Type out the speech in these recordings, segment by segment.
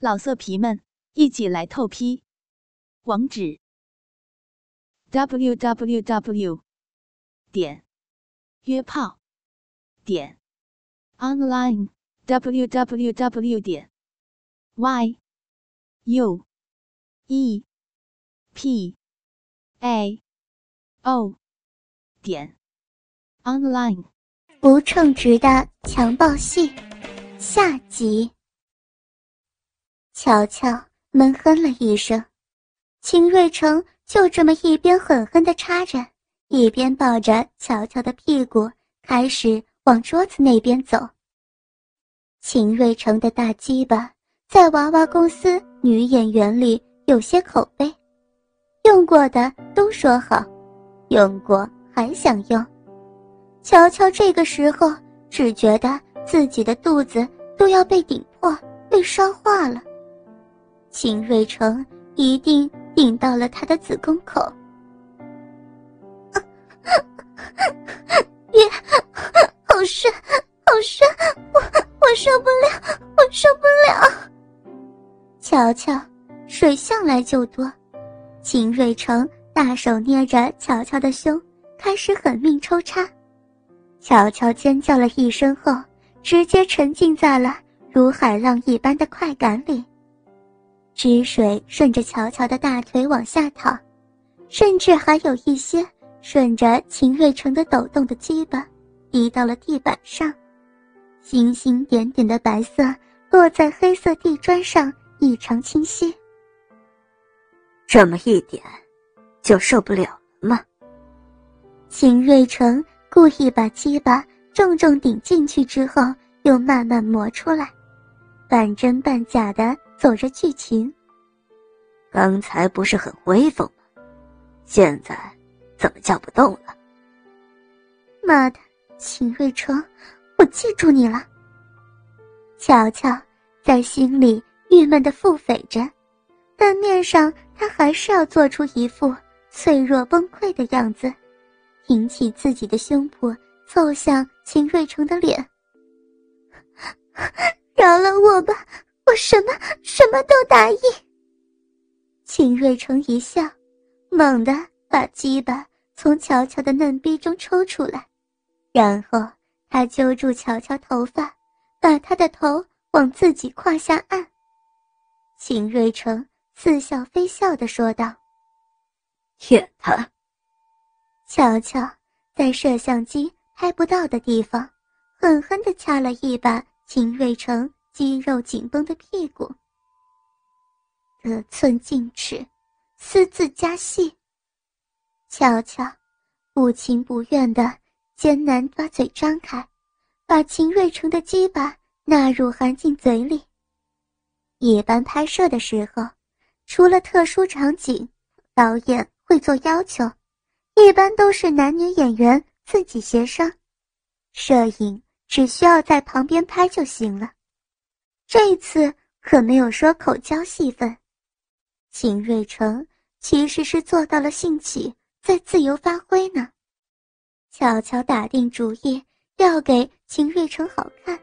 老色皮们，一起来透批！网址：w w w 点约炮点 online w w w 点 y u e p a o 点 online。不称职的强暴戏下集。乔乔闷哼了一声，秦瑞成就这么一边狠狠地插着，一边抱着乔乔的屁股，开始往桌子那边走。秦瑞成的大鸡巴在娃娃公司女演员里有些口碑，用过的都说好，用过还想用。乔乔这个时候只觉得自己的肚子都要被顶破、被烧化了。秦瑞成一定顶到了他的子宫口。别，好深，好深，我我受不了，我受不了。瞧瞧，水向来就多。秦瑞成大手捏着乔乔的胸，开始狠命抽插。乔乔尖叫了一声后，直接沉浸在了如海浪一般的快感里。汁水顺着乔乔的大腿往下淌，甚至还有一些顺着秦瑞成的抖动的鸡巴，滴到了地板上，星星点点的白色落在黑色地砖上，异常清晰。这么一点，就受不了了吗？秦瑞成故意把鸡巴重重顶进去之后，又慢慢磨出来，半真半假的。走着剧情。刚才不是很威风吗？现在怎么叫不动了？妈的，秦瑞成，我记住你了。乔乔在心里郁闷的腹诽着，但面上他还是要做出一副脆弱崩溃的样子，挺起自己的胸脯，凑向秦瑞成的脸。饶了我吧。我什么什么都答应。秦瑞成一笑，猛地把鸡巴从乔乔的嫩逼中抽出来，然后他揪住乔乔头发，把她的头往自己胯下按。秦瑞成似笑非笑的说道：“舔他。”乔乔在摄像机拍不到的地方，狠狠地掐了一把秦瑞成。肌肉紧绷的屁股，得寸进尺，私自加戏。乔乔不情不愿的艰难把嘴张开，把秦瑞成的鸡巴纳入含进嘴里。一般拍摄的时候，除了特殊场景，导演会做要求，一般都是男女演员自己协商，摄影只需要在旁边拍就行了。这次可没有说口交戏份，秦瑞成其实是做到了兴起，在自由发挥呢。悄悄打定主意要给秦瑞成好看，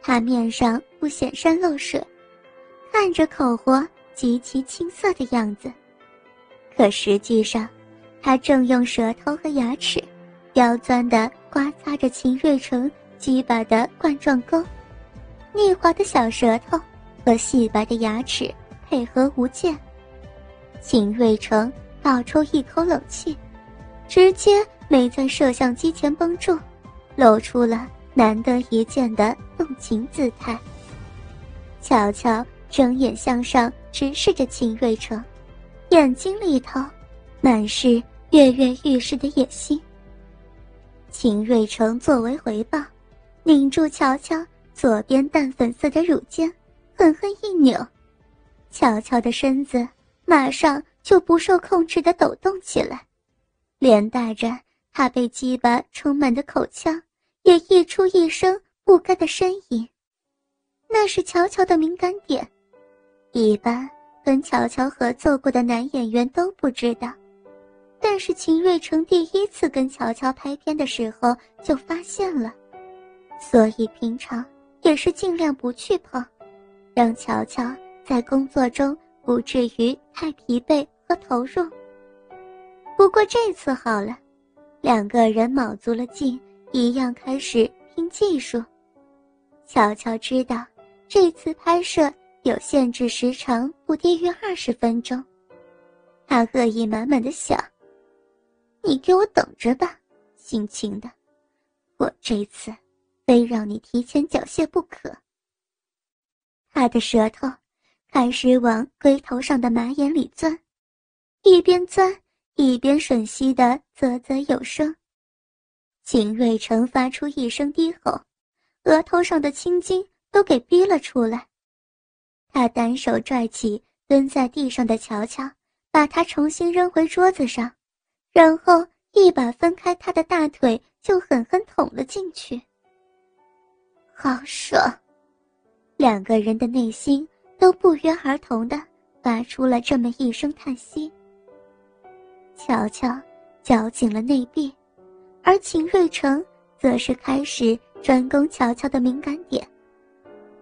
他面上不显山露水，看着口活极其青涩的样子，可实际上，他正用舌头和牙齿，刁钻地刮擦着秦瑞成鸡巴的冠状沟。腻滑的小舌头和细白的牙齿配合无间，秦瑞成倒抽一口冷气，直接没在摄像机前绷住，露出了难得一见的动情姿态。乔乔睁眼向上直视着秦瑞成，眼睛里头满是跃跃欲试的野心。秦瑞成作为回报，拧住乔乔。左边淡粉色的乳尖，狠狠一扭，乔乔的身子马上就不受控制的抖动起来，连带着他被鸡巴充满的口腔也溢出一声不甘的呻吟。那是乔乔的敏感点，一般跟乔乔合作过的男演员都不知道，但是秦瑞成第一次跟乔乔拍片的时候就发现了，所以平常。也是尽量不去碰，让乔乔在工作中不至于太疲惫和投入。不过这次好了，两个人卯足了劲，一样开始拼技术。乔乔知道，这次拍摄有限制时长，不低于二十分钟。他恶意满满的想：“你给我等着吧，姓秦的，我这次非让你提前缴械不可。”他的舌头开始往龟头上的马眼里钻，一边钻一边吮吸的啧啧有声。秦瑞成发出一声低吼，额头上的青筋都给逼了出来。他单手拽起蹲在地上的乔乔，把他重新扔回桌子上，然后一把分开他的大腿，就狠狠捅了进去。好爽！两个人的内心都不约而同的发出了这么一声叹息。乔乔绞紧了内壁，而秦瑞成则是开始专攻乔乔的敏感点，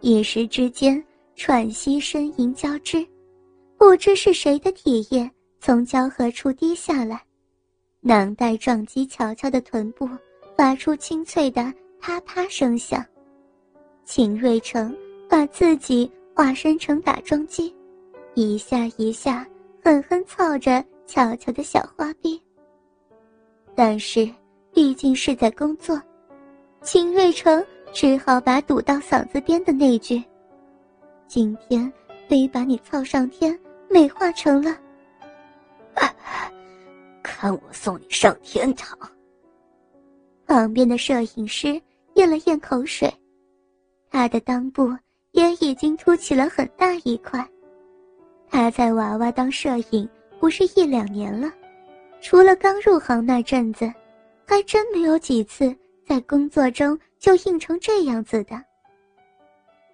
一时之间喘息呻吟交织，不知是谁的体液从交合处滴下来，囊袋撞击乔乔的臀部，发出清脆的啪啪声响。秦瑞成。把自己化身成打桩机，一下一下狠狠操着巧巧的小花臂。但是毕竟是在工作，秦瑞成只好把堵到嗓子边的那句“今天非把你操上天”美化成了“看我送你上天堂”。旁边的摄影师咽了咽口水，他的裆部。也已经凸起了很大一块。他在娃娃当摄影不是一两年了，除了刚入行那阵子，还真没有几次在工作中就硬成这样子的。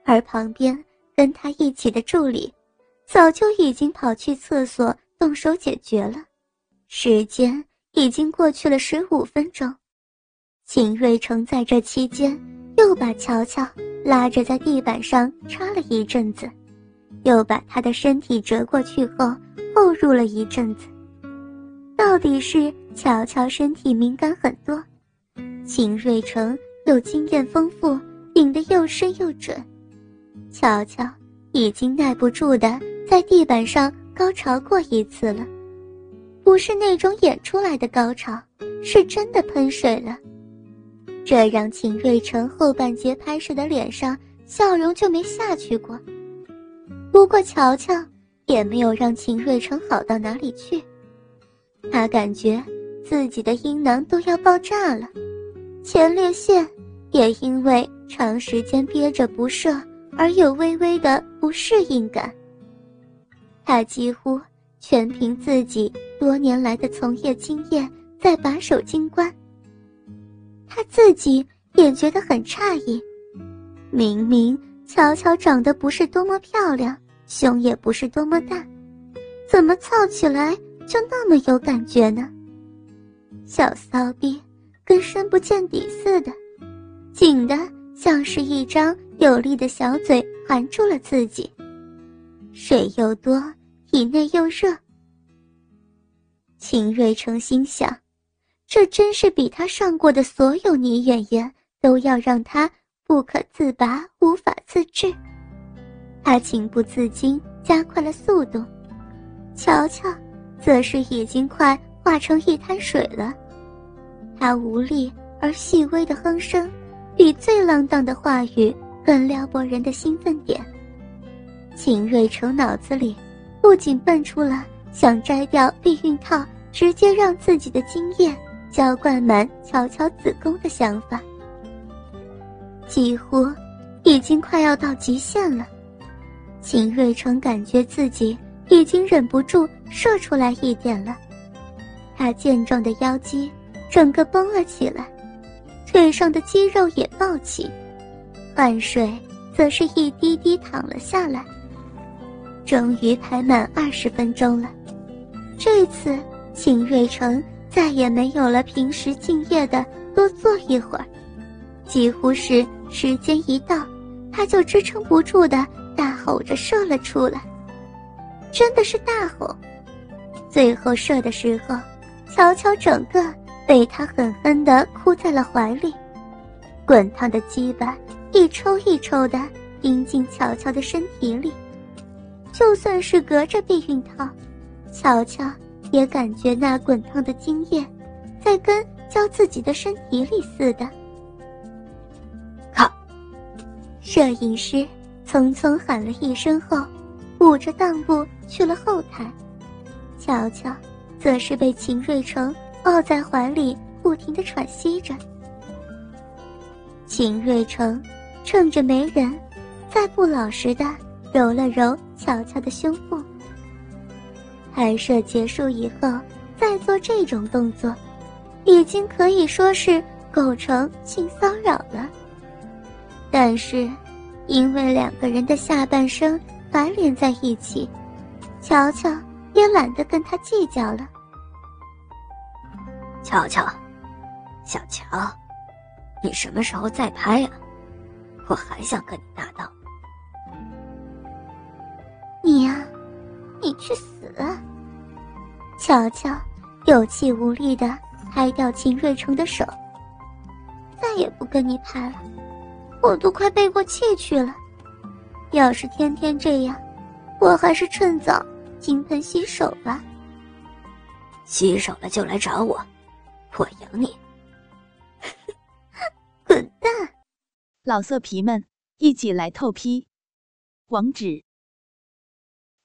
而旁边跟他一起的助理，早就已经跑去厕所动手解决了。时间已经过去了十五分钟，秦瑞成在这期间又把乔乔。拉着在地板上插了一阵子，又把他的身体折过去后后入了一阵子。到底是乔乔身体敏感很多，秦瑞成又经验丰富，顶得又深又准。乔乔已经耐不住的在地板上高潮过一次了，不是那种演出来的高潮，是真的喷水了。这让秦瑞成后半截拍摄的脸上笑容就没下去过。不过乔乔也没有让秦瑞成好到哪里去，他感觉自己的阴囊都要爆炸了，前列腺也因为长时间憋着不射而有微微的不适应感。他几乎全凭自己多年来的从业经验在把守金关。他自己也觉得很诧异，明明乔乔长得不是多么漂亮，胸也不是多么大，怎么操起来就那么有感觉呢？小骚逼跟深不见底似的，紧的像是一张有力的小嘴含住了自己，水又多，体内又热。秦瑞成心想。这真是比他上过的所有女演员都要让他不可自拔、无法自制。他情不自禁加快了速度，乔乔则是已经快化成一滩水了。他无力而细微的哼声，比最浪荡的话语更撩拨人的兴奋点。秦瑞成脑子里不仅蹦出了想摘掉避孕套，直接让自己的经验。浇灌满乔乔子宫的想法，几乎已经快要到极限了。秦瑞成感觉自己已经忍不住射出来一点了，他健壮的腰肌整个绷了起来，腿上的肌肉也暴起，汗水则是一滴滴淌了下来。终于排满二十分钟了，这次秦瑞成。再也没有了平时敬业的多坐一会儿，几乎是时间一到，他就支撑不住的大吼着射了出来，真的是大吼。最后射的时候，乔乔整个被他狠狠地箍在了怀里，滚烫的鸡巴一抽一抽的钉进乔乔的身体里，就算是隔着避孕套，乔乔也感觉那滚烫的精液在跟浇自己的身体里似的。靠！摄影师匆匆喊了一声后，捂着裆部去了后台。乔乔，则是被秦瑞成抱在怀里，不停的喘息着。秦瑞成趁着没人，再不老实的揉了揉乔乔的胸部。拍摄结束以后，再做这种动作，已经可以说是构成性骚扰了。但是，因为两个人的下半身反连在一起，乔乔。也懒得跟他计较了。乔乔，小乔，你什么时候再拍啊？我还想跟你搭档。去死！乔乔有气无力的拍掉秦瑞成的手，再也不跟你拍了，我都快背过气去了。要是天天这样，我还是趁早。金盆洗手吧，洗手了就来找我，我养你。滚蛋！老色皮们，一起来透批，网址